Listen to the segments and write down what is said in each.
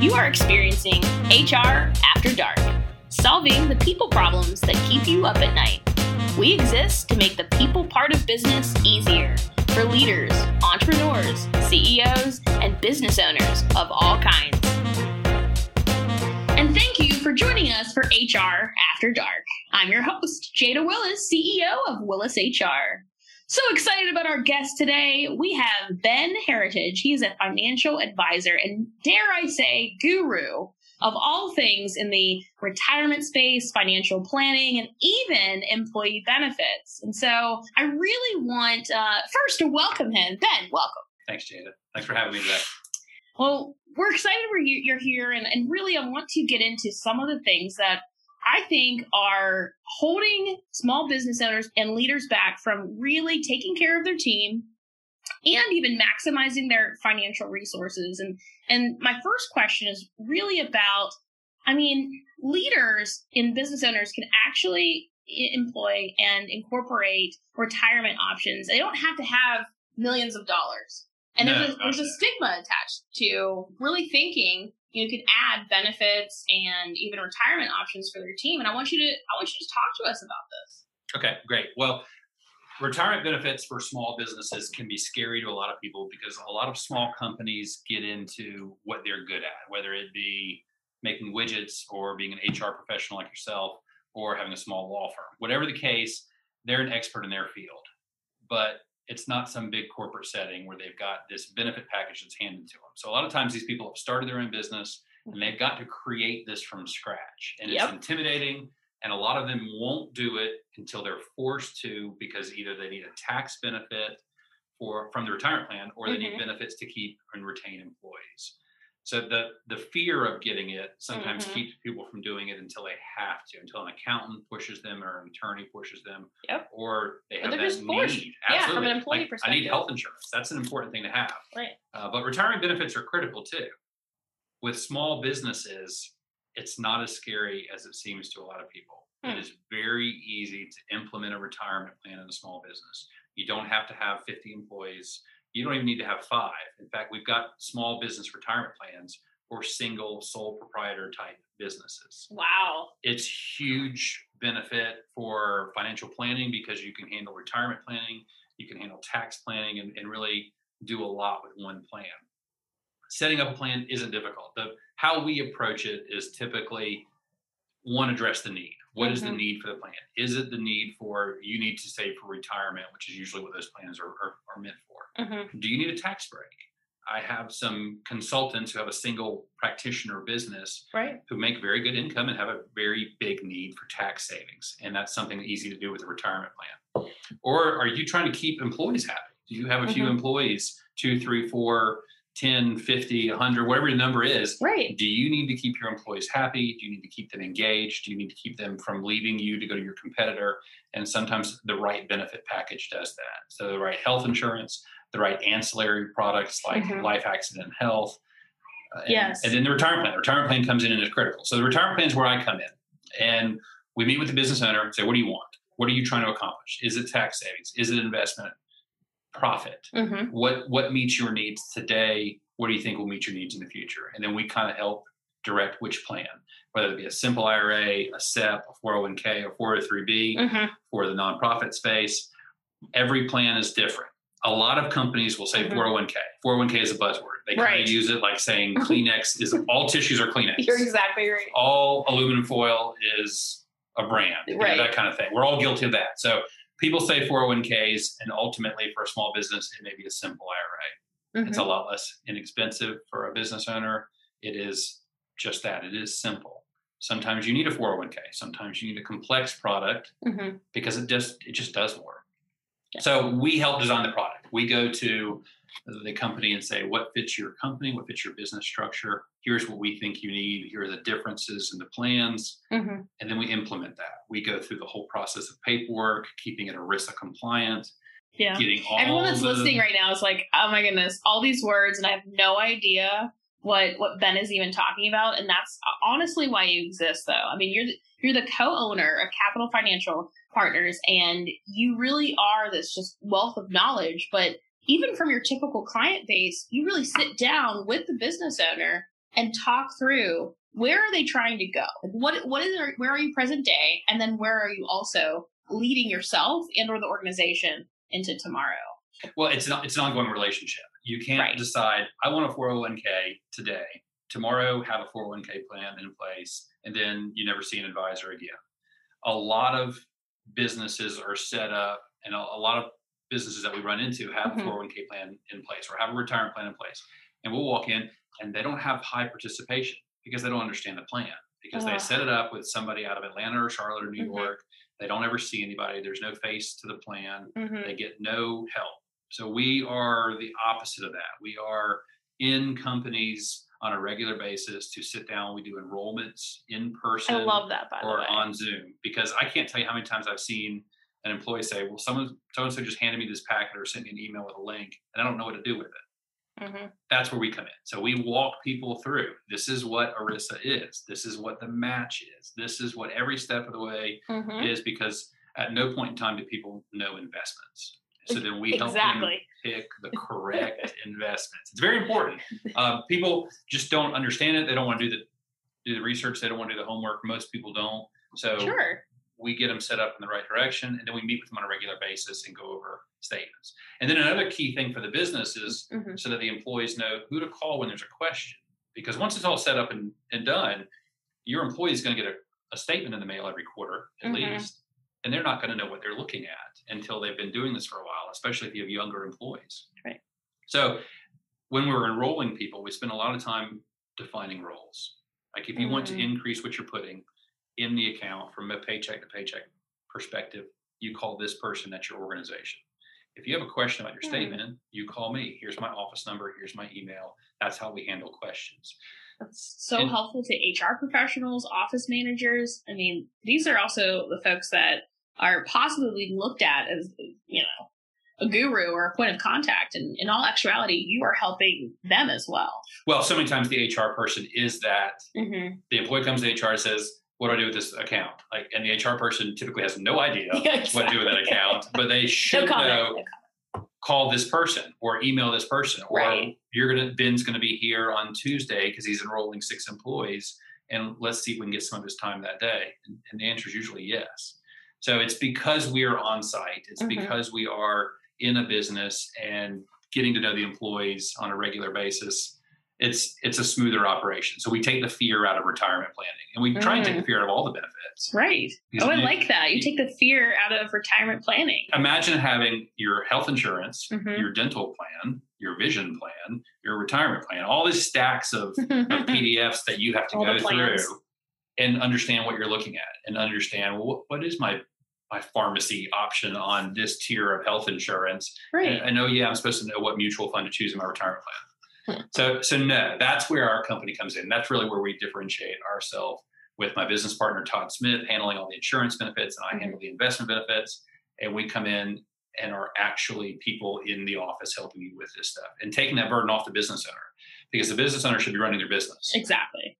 You are experiencing HR After Dark, solving the people problems that keep you up at night. We exist to make the people part of business easier for leaders, entrepreneurs, CEOs, and business owners of all kinds. And thank you for joining us for HR After Dark. I'm your host, Jada Willis, CEO of Willis HR. So excited about our guest today. We have Ben Herritage. He's a financial advisor and, dare I say, guru of all things in the retirement space, financial planning, and even employee benefits. And so I really want uh, first to welcome him. Ben, welcome. Thanks, Jada. Thanks for having me today. Well, we're excited you're here, and, and really I want to get into some of the things that I think are holding small business owners and leaders back from really taking care of their team and even maximizing their financial resources. And and my first question is really about I mean, leaders and business owners can actually employ and incorporate retirement options. They don't have to have millions of dollars. And no, there's, a, there's a stigma attached to really thinking you could add benefits and even retirement options for their team. And I want you to I want you to talk to us about this. Okay, great. Well, retirement benefits for small businesses can be scary to a lot of people because a lot of small companies get into what they're good at, whether it be making widgets or being an HR professional like yourself or having a small law firm. Whatever the case, they're an expert in their field. But it's not some big corporate setting where they've got this benefit package that's handed to them. So a lot of times these people have started their own business and they've got to create this from scratch. And yep. it's intimidating. And a lot of them won't do it until they're forced to because either they need a tax benefit for from the retirement plan or they mm-hmm. need benefits to keep and retain employees. So the the fear of getting it sometimes mm-hmm. keeps people from doing it until they have to, until an accountant pushes them or an attorney pushes them, yep. or they have or that need. Yeah, from an employee like, perspective. I need health insurance. That's an important thing to have. Right. Uh, but retirement benefits are critical too. With small businesses, it's not as scary as it seems to a lot of people. Hmm. It is very easy to implement a retirement plan in a small business. You don't have to have 50 employees you don't even need to have five. In fact, we've got small business retirement plans for single sole proprietor type businesses. Wow. It's huge benefit for financial planning because you can handle retirement planning, you can handle tax planning, and, and really do a lot with one plan. Setting up a plan isn't difficult. The, how we approach it is typically one, address the need. What mm-hmm. is the mm-hmm. need for the plan? Is it the need for you need to save for retirement, which is usually what those plans are, are, are meant for? Mm-hmm. Do you need a tax break? I have some consultants who have a single practitioner business right. who make very good income and have a very big need for tax savings. And that's something easy to do with a retirement plan. Or are you trying to keep employees happy? Do you have a few mm-hmm. employees, two, three, four, 10, 50, 100, whatever the number is. Right. Do you need to keep your employees happy? Do you need to keep them engaged? Do you need to keep them from leaving you to go to your competitor? And sometimes the right benefit package does that. So the right health insurance, the right ancillary products like mm-hmm. life accident health. Uh, and, yes. And then the retirement plan. The retirement plan comes in and is critical. So the retirement plan is where I come in. And we meet with the business owner and say, what do you want? What are you trying to accomplish? Is it tax savings? Is it investment? Profit. Mm-hmm. What what meets your needs today? What do you think will meet your needs in the future? And then we kind of help direct which plan, whether it be a simple IRA, a SEP, a 401k, or 403b mm-hmm. for the nonprofit space. Every plan is different. A lot of companies will say mm-hmm. 401k. 401k is a buzzword. They kind right. of use it like saying Kleenex is all tissues are Kleenex. You're exactly right. All aluminum foil is a brand, right. know, that kind of thing. We're all guilty of that. So people say 401ks, and ultimately for a small business, it may be a simple IRA. Mm-hmm. It's a mm-hmm. lot less inexpensive for a business owner. It is just that. It is simple. Sometimes you need a 401k. Sometimes you need a complex product mm-hmm. because it just it just does more. Yeah. So we help design the product. We go to the company and say what fits your company, what fits your business structure. Here's what we think you need. Here are the differences in the plans, mm-hmm. and then we implement that. We go through the whole process of paperwork, keeping it ERISA compliant. Yeah, getting everyone that's the, listening right now is like, oh my goodness, all these words, and I have no idea what what Ben is even talking about. And that's honestly why you exist, though. I mean, you're the, you're the co-owner of Capital Financial Partners, and you really are this just wealth of knowledge, but even from your typical client base, you really sit down with the business owner and talk through where are they trying to go? What what is their, where are you present day, and then where are you also leading yourself and or the organization into tomorrow? Well, it's an it's an ongoing relationship. You can't Right. decide I want a 401k today. Tomorrow, have a 401k plan in place, and then you never see an advisor again. A lot of businesses are set up, and a, a lot of businesses that we run into have Mhm. a 401k plan in place or have a retirement plan in place. And we'll walk in, and they don't have high participation because they don't understand the plan because they set it up with somebody out of Atlanta or Charlotte or New Mhm. York. They don't ever see anybody. There's no face to the plan Mhm. they get no help. So we are the opposite of that. We are in companies on a regular basis to sit down. We do enrollments in person I love that by the or on Zoom because I can't tell you how many times I've seen an employee say, "Well, someone so and so just handed me this packet or sent me an email with a link, and I don't know what to do with it." Mhm. That's where we come in. So we walk people through. This is what ERISA is. This is what the match is. This is what every step of the way Mhm. is because at no point in time do people know investments. So then we help them pick the correct investments. It's very important. Um, people just don't understand it. They don't want to do the do the research. They don't want to do the homework. Most people don't. So Sure. We get them set up in the right direction, and then we meet with them on a regular basis and go over statements. And then another key thing for the business is Mhm. so that the employees know who to call when there's a question. Because once it's all set up and, and done, your employee is going to get a, a statement in the mail every quarter at Mhm. least, and they're not going to know what they're looking at until they've been doing this for a while, especially if you have younger employees. Right. So when we're enrolling people, we spend a lot of time defining roles. Like if you want to Mhm. increase what you're putting in the account from a paycheck to paycheck perspective, you call this person at your organization. If you have a question about your Hmm. statement, you call me. Here's my office number. Here's my email. That's how we handle questions. That's so And- helpful to HR professionals, office managers. I mean, these are also the folks that are possibly looked at as, you know, a guru or a point of contact. And in all actuality, you are helping them as well. Well, so many times the HR person is that Mm-hmm. the employee comes to HR and says, "What do I do with this account?" Like, and the HR person typically has no idea what to do with that account, but they should know. No Call this person or email this person, or Right. you're gonna Ben's gonna be here on Tuesday because he's enrolling six employees, and let's see if we can get some of his time that day. And, and the answer is usually yes. So it's because we are on site. It's Mhm. because we are in a business and getting to know the employees on a regular basis. It's it's a smoother operation. So we take the fear out of retirement planning, and we try and take the fear out of all the benefits. Right. Because Oh, I you- like that. You take the fear out of retirement planning. Imagine having your health insurance, Mhm. your dental plan, your vision plan, your retirement plan, all these stacks of, of PDFs that you have to All go through and understand what you're looking at and understand well, what, what is my my pharmacy option on this tier of health insurance. right. And I know, yeah, I'm supposed to know what mutual fund to choose in my retirement plan. So, so no, that's where our company comes in. That's really where we differentiate ourselves with my business partner Todd Smith handling all the insurance benefits, and I Mhm. handle the investment benefits. And we come in and are actually people in the office helping you with this stuff and taking that burden off the business owner because the business owner should be running their business. Exactly.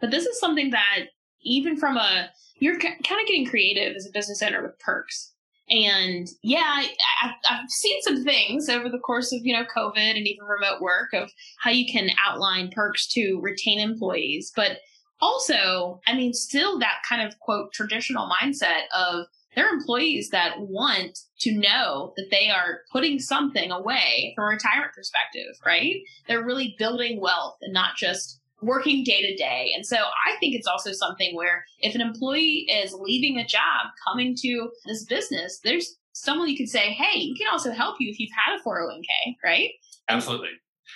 But this is something that even from a you're kind of getting creative as a business owner with perks. And yeah, I, I've, I've seen some things over the course of you know COVID and even remote work of how you can outline perks to retain employees, but also, I mean, still that kind of quote traditional mindset of there are employees that want to know that they are putting something away from a retirement perspective, right? They're really building wealth and not just working day to day. And so I think it's also something where if an employee is leaving a job, coming to this business, there's someone you could say, hey, we can also help you if you've had a 401k, right? Absolutely.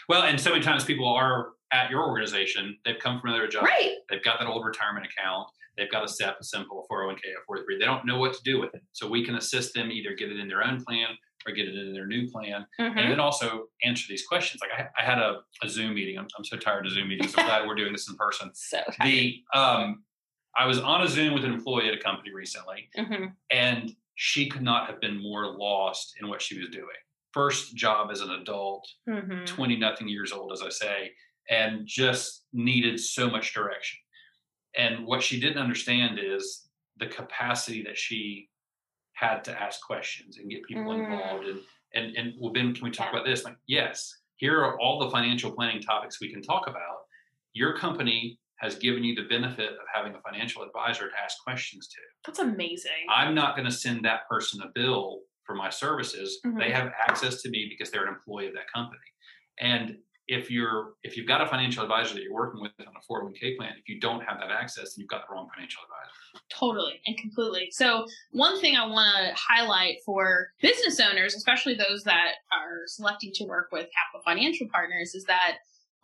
Well, and so many times people are at your organization, they've come from another job, Right. they've got that old retirement account, they've got a SEP, a simple 401k, a 403. They don't know what to do with it. So we can assist them either get it in their own plan or get it into their new plan. Mhm. and then also answer these questions. Like I, I had a, a Zoom meeting. I'm, I'm so tired of Zoom meetings. I'm glad we're doing this in person. So, The um, I was on a Zoom with an employee at a company recently, Mhm. and she could not have been more lost in what she was doing. First job as an adult, Mhm. 20 nothing years old, as I say, and just needed so much direction. And what she didn't understand is the capacity that she had to ask questions and get people Mm. involved. And, and, and well, Ben, can we talk Yeah. about this? Like, yes, here are all the financial planning topics we can talk about. your company has given you the benefit of having a financial advisor to ask questions to. That's amazing. I'm not going to send that person a bill for my services. Mhm. They have access to me because they're an employee of that company. And if you're if you've got a financial advisor that you're working with on a 401k plan, if you don't have that access, then you've got the wrong financial advisor. Totally and completely. So, one thing I want to highlight for business owners, especially those that are selecting to work with Capital Financial Partners, is that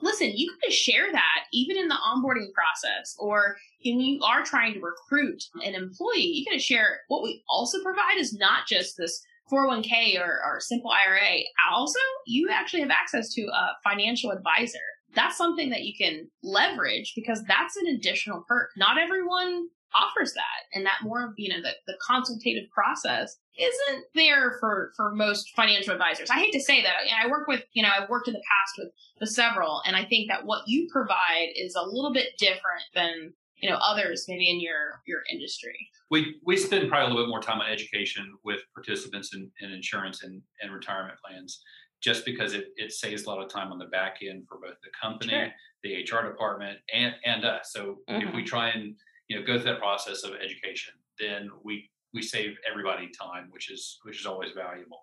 listen, you can share that even in the onboarding process or when you are trying to recruit an employee, you can share what we also provide is not just this 401k or, or simple IRA. Also, you actually have access to a financial advisor. That's something that you can leverage because that's an additional perk. Not everyone offers that and that more of you know the, the consultative process isn't there for for most financial advisors i hate to say that i work with you know i've worked in the past with with several and i think that what you provide is a little bit different than you know others maybe in your your industry We we spend probably a little bit more time on education with participants in, in insurance and, and retirement plans, just because it, it saves a lot of time on the back end for both the company, Sure. the HR department, and and us. So if mm-hmm. we try and you know go through that process of education, then we we save everybody time, which is which is always valuable.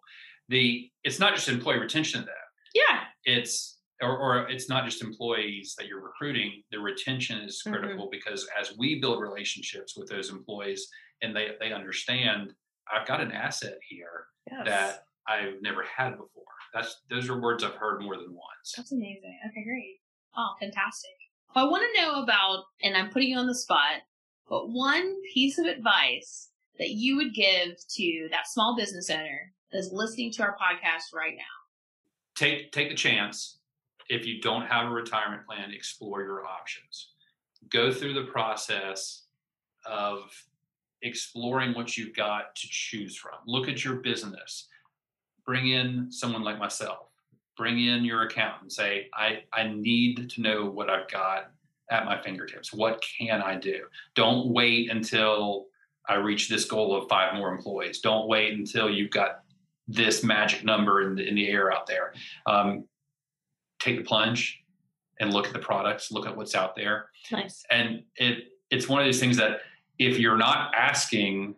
The it's not just employee retention though. yeah It's or, or it's not just employees that you're recruiting. The retention is Mhm. critical because as we build relationships with those employees and they they understand I've got an asset here yes. that I've never had before. That's those are words I've heard more than once. That's amazing. Okay, great. Oh, fantastic. I want to know about, and I'm putting you on the spot, but one piece of advice that you would give to that small business owner that's listening to our podcast right now. Take take the chance. If you don't have a retirement plan, explore your options. Go through the process of exploring what you've got to choose from. Look at your business. Bring in someone like myself. Bring in your accountant. Say, I, I need to know what I've got at my fingertips. What can I do? Don't wait until I reach this goal of five more employees. Don't wait until you've got this magic number in the, in the air out there. Um, take the plunge and look at the products, look at what's out there Nice. and it it's one of these things that if you're not asking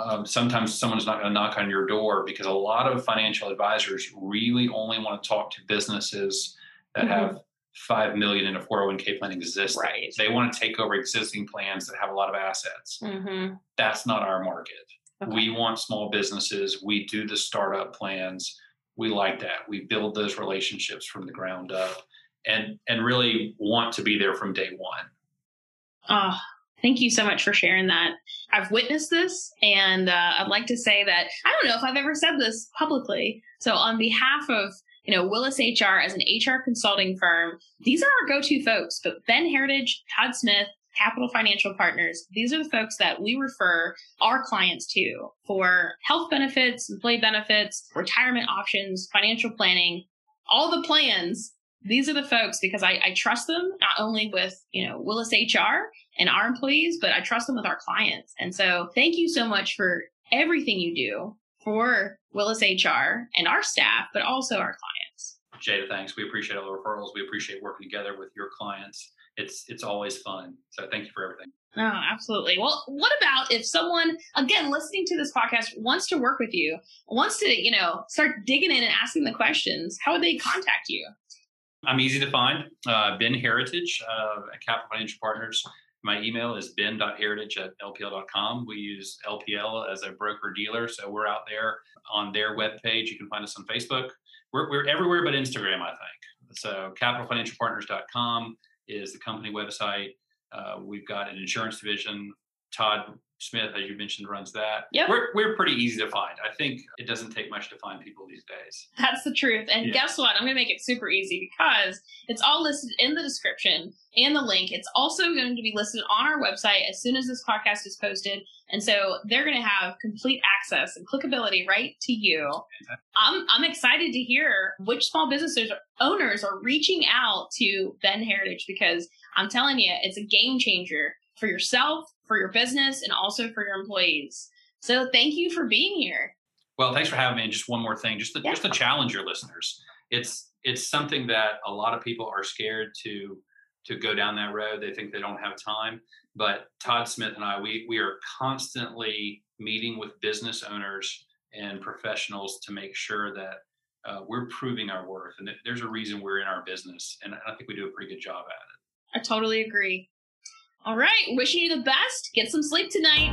um, sometimes someone's not going to knock on your door because a lot of financial advisors really only want to talk to businesses that Mhm. have five million in a 401k plan existing Right. they want to take over existing plans that have a lot of assets Mm-hmm. that's not our market Okay. we want small businesses we do the startup plans we like that we build those relationships from the ground up and and really want to be there from day one Oh, thank you so much for sharing that. I've witnessed this, and uh, I'd like to say that I don't know if I've ever said this publicly. So, on behalf of you know Willis HR as an HR consulting firm, these are our go-to folks. But Ben Herritage, Todd Smith, Capital Financial Partners, these are the folks that we refer our clients to for health benefits, employee benefits, retirement options, financial planning, all the plans these are the folks because I, I trust them not only with you know Willis HR and our employees, but I trust them with our clients. And so thank you so much for everything you do for Willis HR and our staff, but also our clients. Jada, thanks. We appreciate all the referrals. We appreciate working together with your clients. It's it's always fun. So thank you for everything. Oh, absolutely. Well, what about if someone, again, listening to this podcast wants to work with you, wants to, you know, start digging in and asking the questions, how would they contact you? I'm easy to find. Uh, ben Herritage uh, at Capital Financial Partners. My email is ben.herritage at lpl.com. We use LPL as a broker dealer, so we're out there on their webpage. You can find us on Facebook. We're, we're everywhere but Instagram, I think. So capitalfinancialpartners.com is the company website. Uh, we've got an insurance division. Todd Smith, as you mentioned, runs that. Yep. We're, we're pretty easy to find. I think it doesn't take much to find people these days. That's the truth. And Yeah. guess what? I'm going to make it super easy because it's all listed in the description and the link. It's also going to be listed on our website as soon as this podcast is posted. And so they're going to have complete access and clickability right to you. I'm, I'm excited to hear which small businesses or owners are reaching out to Ben Herritage because I'm telling you, it's a game changer for yourself, for your business, and also for your employees. So thank you for being here. Well, thanks for having me. And just one more thing, just to, Yeah. just to challenge your listeners. It's it's something that a lot of people are scared to to go down that road. They think they don't have time. But Todd Smith and I, we we are constantly meeting with business owners and professionals to make sure that uh, we're proving our worth. And there's a reason we're in our business, and I think we do a pretty good job at it. I totally agree. All right, wishing you the best. Get some sleep tonight.